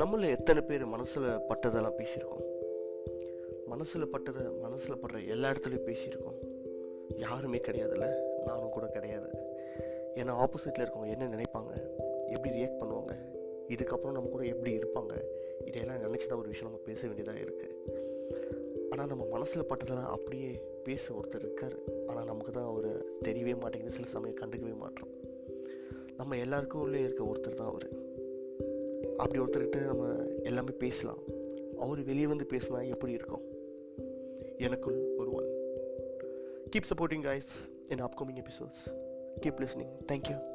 நம்மள எத்தனை பேர் மனசில் பட்டதெல்லாம் பேசியிருக்கோம்? மனசில் பட்டதை மனசில் படுற எல்லா இடத்துலையும் பேசியிருக்கோம். யாருமே கிடையாதுல்ல. நானும் கூட கிடையாது. ஏன்னா ஆப்போசிட்டில் இருக்கவங்க என்ன நினைப்பாங்க? எப்படி ரியாக்ட் பண்ணுவாங்க? இதுக்கப்புறம் நம்ம கூட எப்படி இருப்பாங்க? இதையெல்லாம் நினச்சி தான் ஒரு விஷயம் நம்ம பேச வேண்டியதாக இருக்குது ஆனால் நம்ம மனசில் பட்டதெல்லாம் அப்படியே பேச ஒருத்தர் இருக்கார். ஆனால் நமக்கு தான் அவர் தெரியவே மாட்டேங்குது. சில சமயம் கண்டுக்கவே மாட்டோம் நம்ம எல்லாருக்கும் உள்ளே இருக்க ஒருத்தர் தான் அவர். அப்படி ஒருத்தர்கிட்ட நம்ம எல்லாமே பேசலாம். அவர் வெளியே வந்து பேசினா எப்படி இருக்கும்? எனக்குள் ஒரு one keep supporting guys in upcoming episodes keep listening thank you